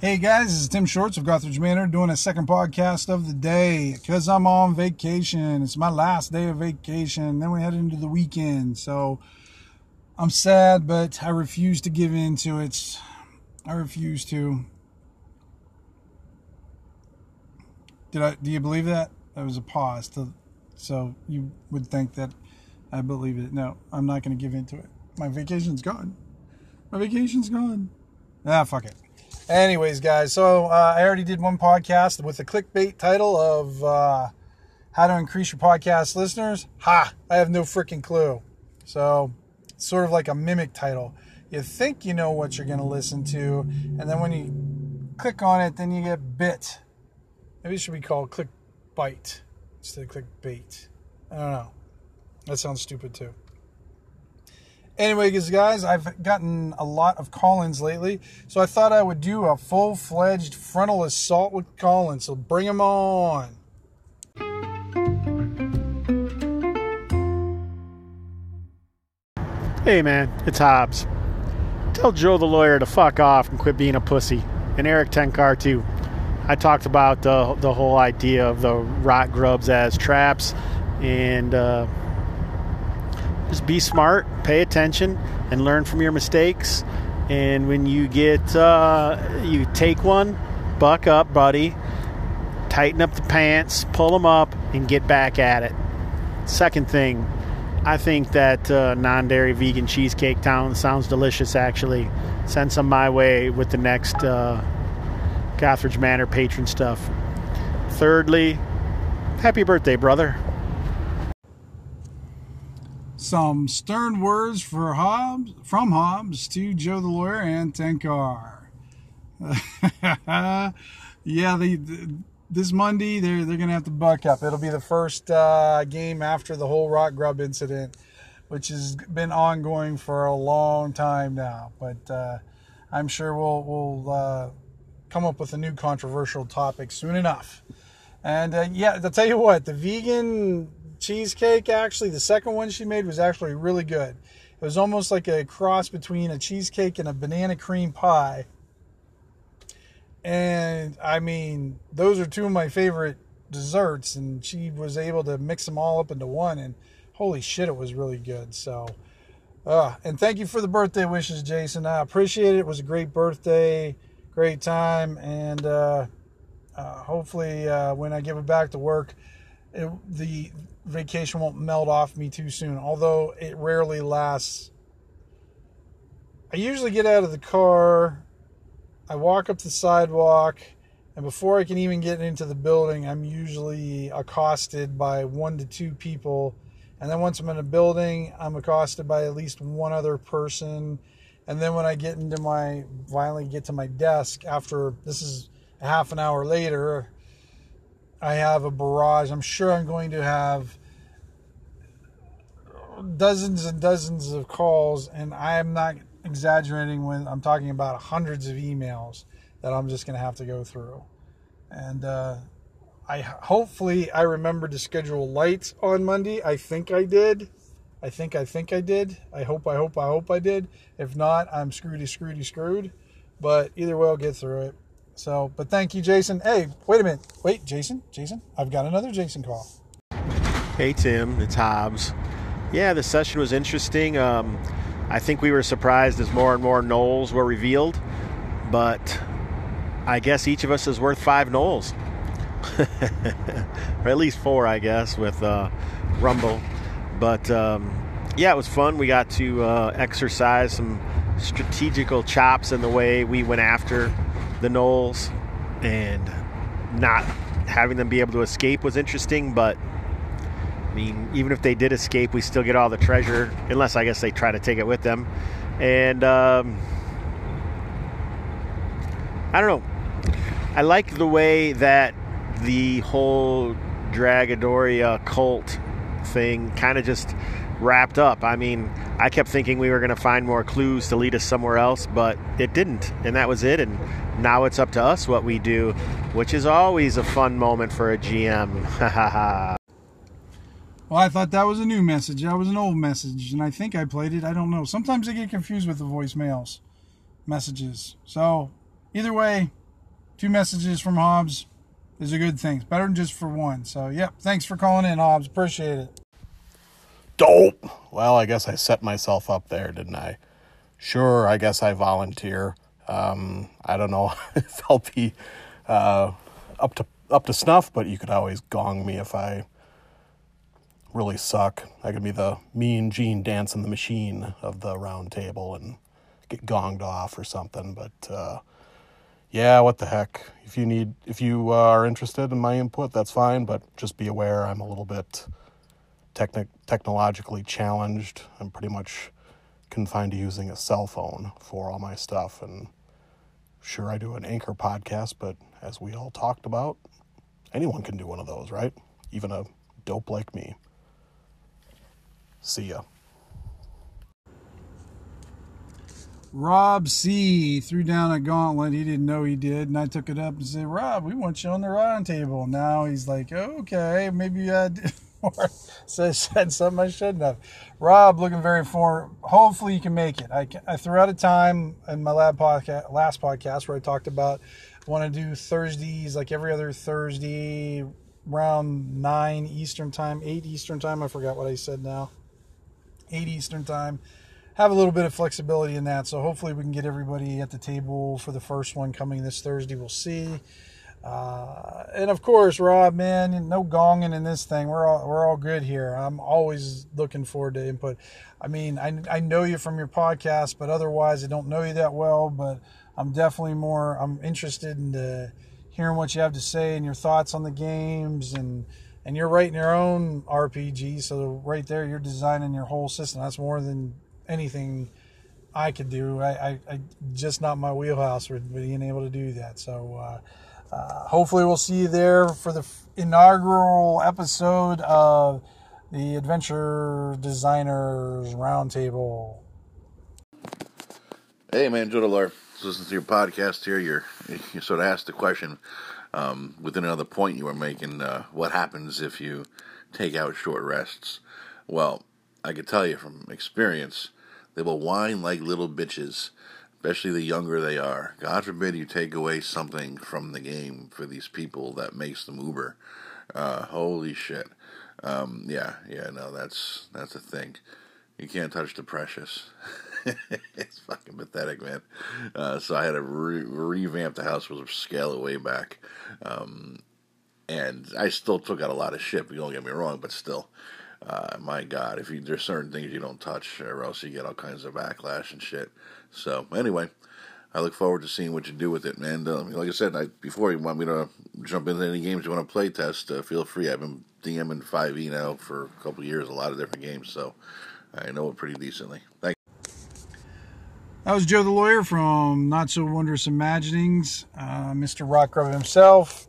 Hey guys, this is Tim Shorts of Gothridge Manor doing a second podcast of the day because I'm on vacation. It's my last day of vacation. Then we head into the weekend. So I'm sad, but I refuse to give in to it. I refuse to. Did I do you believe that? That was a pause to, so you would think that I believe it. No, I'm not going to give in to it. My vacation's gone. My vacation's gone. Ah, fuck it. Anyways, guys, so uh, I already did one podcast with the clickbait title of uh, How to Increase Your Podcast Listeners. Ha! I have no freaking clue. So, it's sort of like a mimic title. You think you know what you're going to listen to, and then when you click on it, then you get bit. Maybe it should be called clickbait instead of clickbait. I don't know. That sounds stupid too. Anyway, guys, I've gotten a lot of call-ins lately, so I thought I would do a full-fledged frontal assault with call-ins. So bring them on. Hey man, it's Hobbs. Tell Joe the lawyer to fuck off and quit being a pussy. And Erik Tenkar too. I talked about the the whole idea of the rot grubs as traps, and uh, just be smart, pay attention, and learn from your mistakes. And when you get, uh, you take one, buck up, buddy, tighten up the pants, pull them up, and get back at it. Second thing, I think that uh, non dairy vegan cheesecake town sounds delicious, actually. Send some my way with the next uh, Gothridge Manor patron stuff. Thirdly, happy birthday, brother some stern words for Hobbs from Hobbs to Joe the lawyer and Tenkar. yeah, the, the, this Monday they're they're gonna have to buck up. It'll be the first uh, game after the whole rot grub incident, which has been ongoing for a long time now. But uh, I'm sure we'll we'll uh, come up with a new controversial topic soon enough. And uh, yeah, to tell you what, the vegan cheesecake actually. The second one she made was actually really good. It was almost like a cross between a cheesecake and a banana cream pie. And i mean those are two of my favorite desserts and she was able to mix them all up into one and holy shit it was really good. So uh, and thank you for the birthday wishes jason. I appreciate it. It was a great birthday great time and uh, uh, hopefully uh, when i give it back to work it, the vacation won't melt off me too soon, although it rarely lasts. I usually get out of the car, I walk up the sidewalk, and before I can even get into the building, I'm usually accosted by one to two people. And then once I'm in a building, I'm accosted by at least one other person. And then when I get into my, finally get to my desk after this is half an hour later, I have a barrage. I'm sure I'm going to have dozens and dozens of calls, and I'm not exaggerating when I'm talking about hundreds of emails that I'm just going to have to go through. And uh, I hopefully I remember to schedule lights on Monday. I think I did. I think I think I did. I hope I hope I hope I did. If not, I'm screwedy screwedy screwed. But either way, I'll get through it. So, but thank you, Jason. Hey, wait a minute. Wait, Jason, Jason, I've got another Jason call. Hey, Tim, it's Hobbs. Yeah, the session was interesting. Um, I think we were surprised as more and more gnolls were revealed, but I guess each of us is worth five gnolls. or at least four, I guess, with uh, Rumble. But um, yeah, it was fun. We got to uh, exercise some strategical chops in the way we went after the gnolls, and not having them be able to escape was interesting. But I mean, even if they did escape, we still get all the treasure, unless I guess they try to take it with them. And um, I don't know. I like the way that the whole Dragadoria cult thing kind of just wrapped up. I mean, I kept thinking we were going to find more clues to lead us somewhere else, but it didn't. And that was it. And now it's up to us what we do, which is always a fun moment for a GM. well, I thought that was a new message. That was an old message, and I think I played it. I don't know. Sometimes I get confused with the voicemails messages. So, either way, two messages from Hobbs is a good thing. It's better than just for one. So, yep. Thanks for calling in, Hobbs. Appreciate it. Dope. Well, I guess I set myself up there, didn't I? Sure, I guess I volunteer. Um, I don't know if I'll be uh, up to up to snuff, but you could always gong me if I really suck. I could be the mean Gene dancing the machine of the round table and get gonged off or something. But uh, yeah, what the heck? If you need, if you uh, are interested in my input, that's fine. But just be aware, I'm a little bit technic- technologically challenged. I'm pretty much confined to using a cell phone for all my stuff. And sure, I do an anchor podcast, but as we all talked about, anyone can do one of those, right? Even a dope like me. See ya. Rob C threw down a gauntlet he didn't know he did, and I took it up and said, "Rob, we want you on the round table." Now he's like, "Okay, maybe I did more." said said something I shouldn't have. Rob, looking very for. Hopefully, you can make it. I, I threw out a time in my lab podcast, last podcast, where I talked about want to do Thursdays like every other Thursday, around nine Eastern time, eight Eastern time. I forgot what I said now. Eight Eastern time have a little bit of flexibility in that. So hopefully we can get everybody at the table for the first one coming this Thursday. We'll see. Uh, and of course, Rob, man, no gonging in this thing. We're all we're all good here. I'm always looking forward to input. I mean, I I know you from your podcast, but otherwise, I don't know you that well. But I'm definitely more. I'm interested in the, hearing what you have to say and your thoughts on the games and and you're writing your own RPG. So right there, you're designing your whole system. That's more than anything I could do. I, I, I just not my wheelhouse for being able to do that. So uh, uh, hopefully we'll see you there for the inaugural episode of the Adventure Designers Roundtable. Hey man, Joe Delar. Listen to your podcast here. You're you sort of asked the question um, within another point you were making. Uh, what happens if you take out short rests? Well, I can tell you from experience they will whine like little bitches, especially the younger they are. God forbid you take away something from the game for these people that makes them Uber. Uh, holy shit. Um, yeah, yeah, no, that's that's a thing. You can't touch the precious. it's fucking pathetic, man. Uh, so I had to re- revamp the house a scale it way back. Um, and I still took out a lot of shit, don't get me wrong, but still uh, my God, if you, there's certain things you don't touch, or else you get all kinds of backlash and shit. So anyway, I look forward to seeing what you do with it. man. uh, like I said, I, before you want me to jump into any games you want to play test, uh, feel free. I've been DMing 5e now for a couple years, a lot of different games, so I know it pretty decently. Thank. That was Joe the lawyer from Not So Wondrous Imaginings, uh, Mr. Rot Grub himself.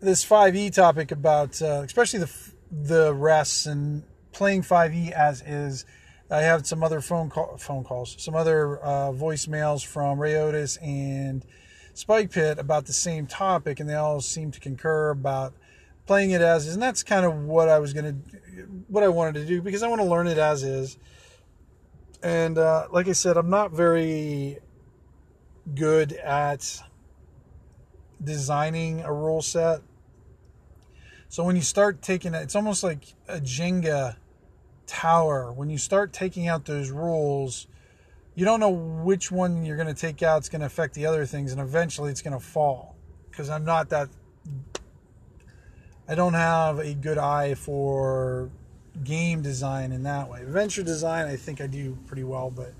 This 5e topic about, uh, especially the the rests and playing 5e as is. I have some other phone call, phone calls, some other uh, voicemails from Ray Otus and Spike Pit about the same topic, and they all seem to concur about playing it as is. And that's kind of what I was gonna, what I wanted to do because I want to learn it as is. And uh, like I said, I'm not very good at designing a rule set. So when you start taking it, it's almost like a Jenga tower. When you start taking out those rules, you don't know which one you're going to take out. It's going to affect the other things, and eventually it's going to fall. Because I'm not that. I don't have a good eye for game design in that way. Adventure design, I think I do pretty well, but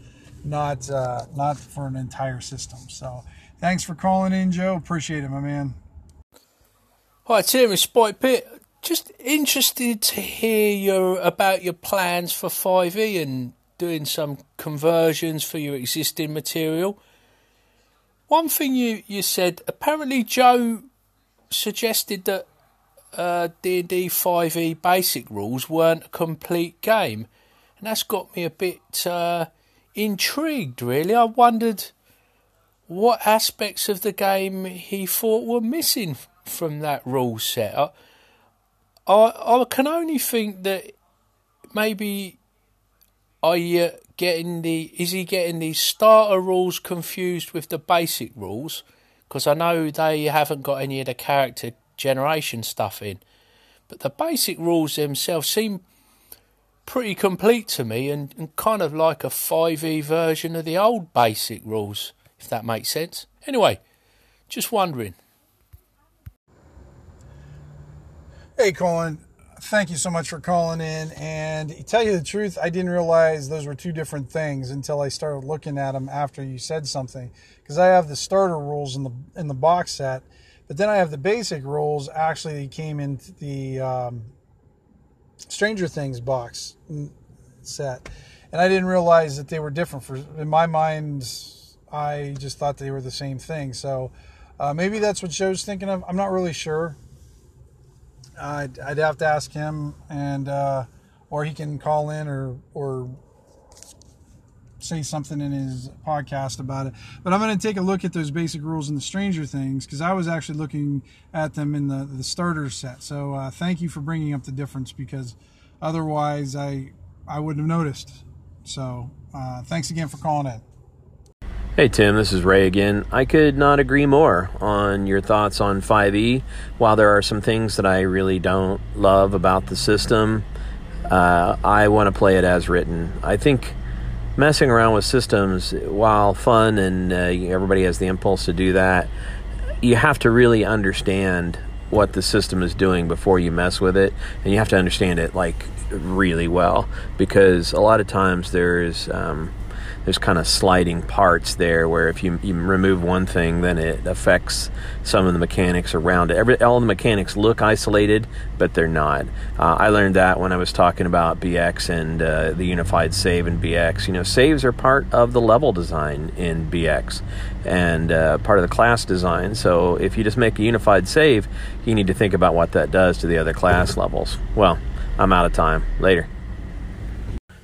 not uh, not for an entire system. So, thanks for calling in, Joe. Appreciate it, my man. Hi, Tim, it's Spike Pit. Just interested to hear your about your plans for 5e and doing some conversions for your existing material. One thing you, you said, apparently Joe suggested that uh, D&D 5e basic rules weren't a complete game. And that's got me a bit uh, intrigued, really. I wondered what aspects of the game he thought were missing from that rule set. I, I, I can only think that maybe are you getting the is he getting the starter rules confused with the basic rules? because I know they haven't got any of the character generation stuff in. But the basic rules themselves seem pretty complete to me and, and kind of like a 5e version of the old basic rules, if that makes sense. Anyway, just wondering. Hey, Colin. Thank you so much for calling in. And tell you the truth, I didn't realize those were two different things until I started looking at them after you said something. Because I have the starter rules in the in the box set, but then I have the basic rolls actually came in the um, Stranger Things box set, and I didn't realize that they were different. For in my mind, I just thought they were the same thing. So uh, maybe that's what Joe's thinking of. I'm not really sure. I'd, I'd have to ask him, and uh, or he can call in or or say something in his podcast about it. But I'm going to take a look at those basic rules in the Stranger Things because I was actually looking at them in the the starter set. So uh, thank you for bringing up the difference because otherwise I I wouldn't have noticed. So uh, thanks again for calling in. Hey Tim, this is Ray again. I could not agree more on your thoughts on 5e. While there are some things that I really don't love about the system, uh, I want to play it as written. I think messing around with systems, while fun and uh, everybody has the impulse to do that, you have to really understand what the system is doing before you mess with it, and you have to understand it like really well because a lot of times there's um, there's kind of sliding parts there where if you, you remove one thing, then it affects some of the mechanics around it. Every, all the mechanics look isolated, but they're not. Uh, I learned that when I was talking about BX and uh, the unified save in BX. You know, saves are part of the level design in BX and uh, part of the class design. So if you just make a unified save, you need to think about what that does to the other class levels. Well, I'm out of time. Later.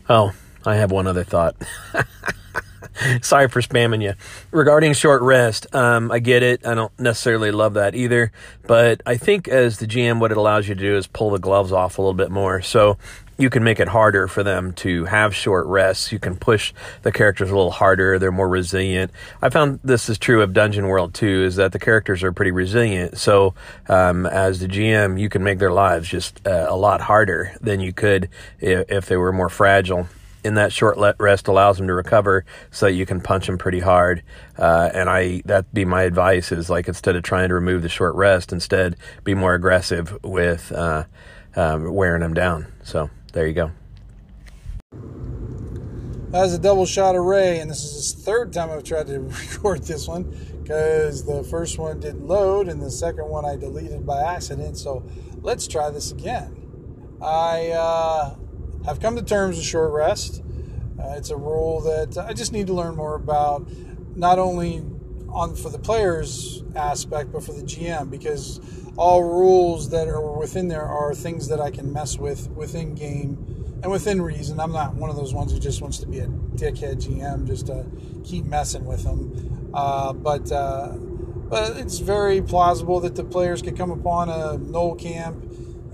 Oh, I have one other thought. Sorry for spamming you. Regarding short rest, um, I get it. I don't necessarily love that either. But I think as the GM, what it allows you to do is pull the gloves off a little bit more. So you can make it harder for them to have short rests. You can push the characters a little harder. They're more resilient. I found this is true of Dungeon World too, is that the characters are pretty resilient. So, um, as the GM, you can make their lives just uh, a lot harder than you could if, if they were more fragile in that short rest allows them to recover so that you can punch them pretty hard. Uh, and I that'd be my advice is like instead of trying to remove the short rest, instead be more aggressive with uh, um, wearing them down. So there you go. As a double shot array, and this is the third time I've tried to record this one because the first one didn't load and the second one I deleted by accident. So let's try this again. I uh, have come to terms with short rest. Uh, it's a rule that I just need to learn more about, not only on for the players aspect, but for the GM, because all rules that are within there are things that I can mess with within game and within reason. I'm not one of those ones who just wants to be a dickhead GM just to keep messing with them. Uh, but uh, but it's very plausible that the players could come upon a gnoll camp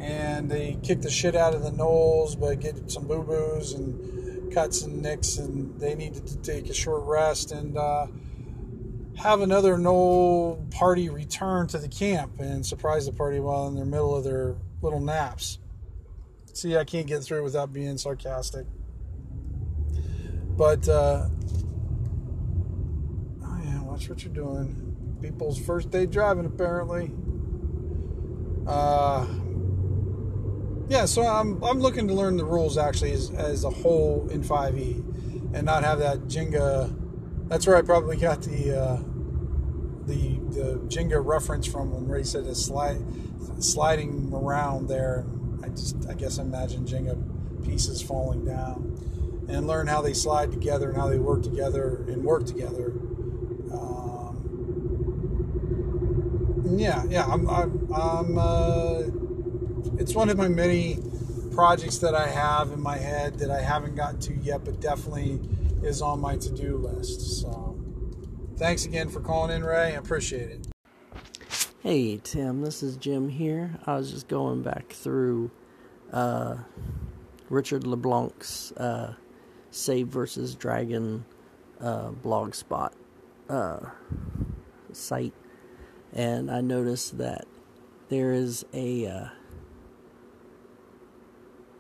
and they kick the shit out of the gnolls, but get some boo boos and cuts and nicks, and they needed to take a short rest and uh, have another gnoll party return to the camp and surprise the party while in the middle of their little naps. See, I can't get through without being sarcastic. But, uh, oh yeah, watch what you're doing. People's first day driving, apparently. Uh, yeah, so I'm I'm looking to learn the rules actually as, as a whole in 5e, and not have that Jenga. That's where I probably got the uh, the the Jenga reference from when Ray said it's slide sliding around there. I just I guess imagine Jenga pieces falling down, and learn how they slide together and how they work together and work together. Um, yeah, yeah, I'm I'm, I'm uh, it's one of my many projects that I have in my head that I haven't gotten to yet, but definitely is on my to do list. So thanks again for calling in, Ray. I appreciate it. Hey, Tim, this is Jim here. I was just going back through uh, Richard LeBlanc's uh, Save versus Dragon uh, blog spot uh, site, and I noticed that there is a uh,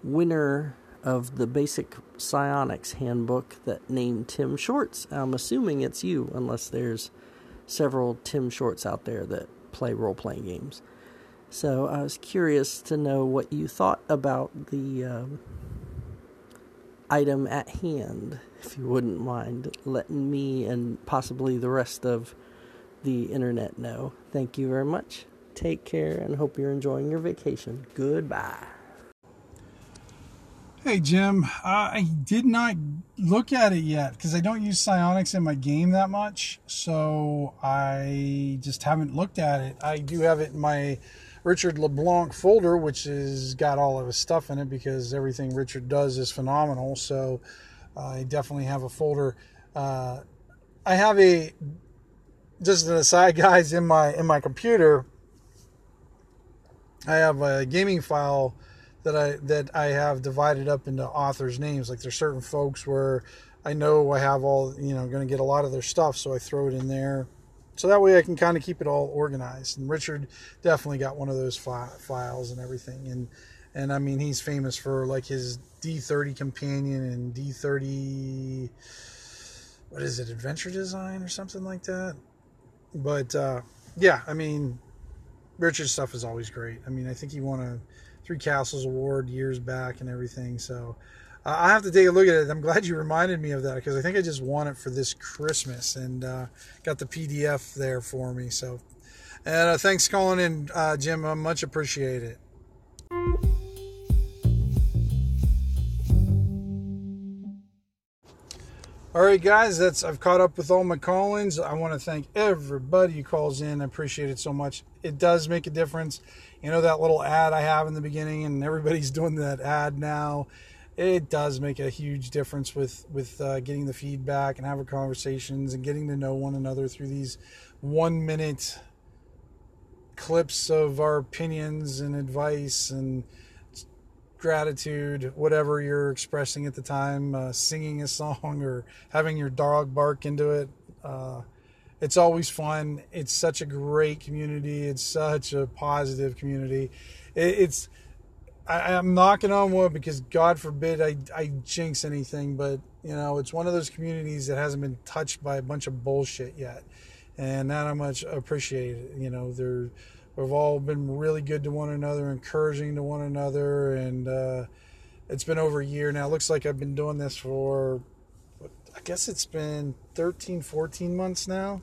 winner of the basic psionics handbook that named Tim Shorts. I'm assuming it's you, unless there's several Tim Shorts out there that play role playing games. So I was curious to know what you thought about the um, item at hand, if you wouldn't mind letting me and possibly the rest of the internet know. Thank you very much. Take care and hope you're enjoying your vacation. Goodbye. Hey Jim, I did not look at it yet because I don't use psionics in my game that much, so I just haven't looked at it. I do have it in my Richard LeBlanc folder, which has got all of his stuff in it because everything Richard does is phenomenal. So I definitely have a folder. Uh, I have a just an aside, guys, in my in my computer. I have a gaming file that I that I have divided up into authors' names. Like there's certain folks where I know I have all you know going to get a lot of their stuff, so I throw it in there. So that way I can kind of keep it all organized. And Richard definitely got one of those fi- files and everything. And and I mean he's famous for like his D30 companion and D30 what is it adventure design or something like that. But uh, yeah, I mean Richard's stuff is always great. I mean I think he won a Three Castles Award years back and everything. So uh, I have to take a look at it. I'm glad you reminded me of that because I think I just won it for this Christmas and uh, got the PDF there for me. So, and uh, thanks calling in, uh, Jim. I much appreciate it. All right, guys, that's I've caught up with all my call-ins. I want to thank everybody who calls in. I appreciate it so much. It does make a difference. You know that little ad I have in the beginning, and everybody's doing that ad now. It does make a huge difference with with uh, getting the feedback and having conversations and getting to know one another through these one minute clips of our opinions and advice and gratitude, whatever you're expressing at the time, uh, singing a song or having your dog bark into it. Uh, it's always fun. It's such a great community. It's such a positive community. It, it's I, am knocking on wood because God forbid I, I jinx anything, but you know it's one of those communities that hasn't been touched by a bunch of bullshit yet, and that I much appreciate. You know they're We've all been really good to one another, encouraging to one another, and uh, it's been over a year now. It looks like I've been doing this for, I guess it's been 13, 14 months now,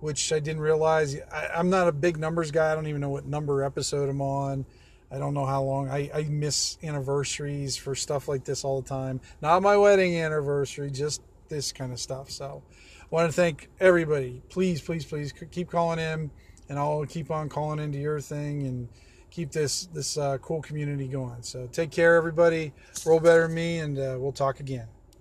which I didn't realize. I, I'm not a big numbers guy. I don't even know what number episode I'm on. I don't know how long. I, I miss anniversaries for stuff like this all the time. Not my wedding anniversary, just this kind of stuff. So I want to thank everybody. Please, please, please keep calling in and I'll keep on calling into your thing and keep this this uh, cool community going. So take care, everybody. Roll better than me, and uh, we'll talk again.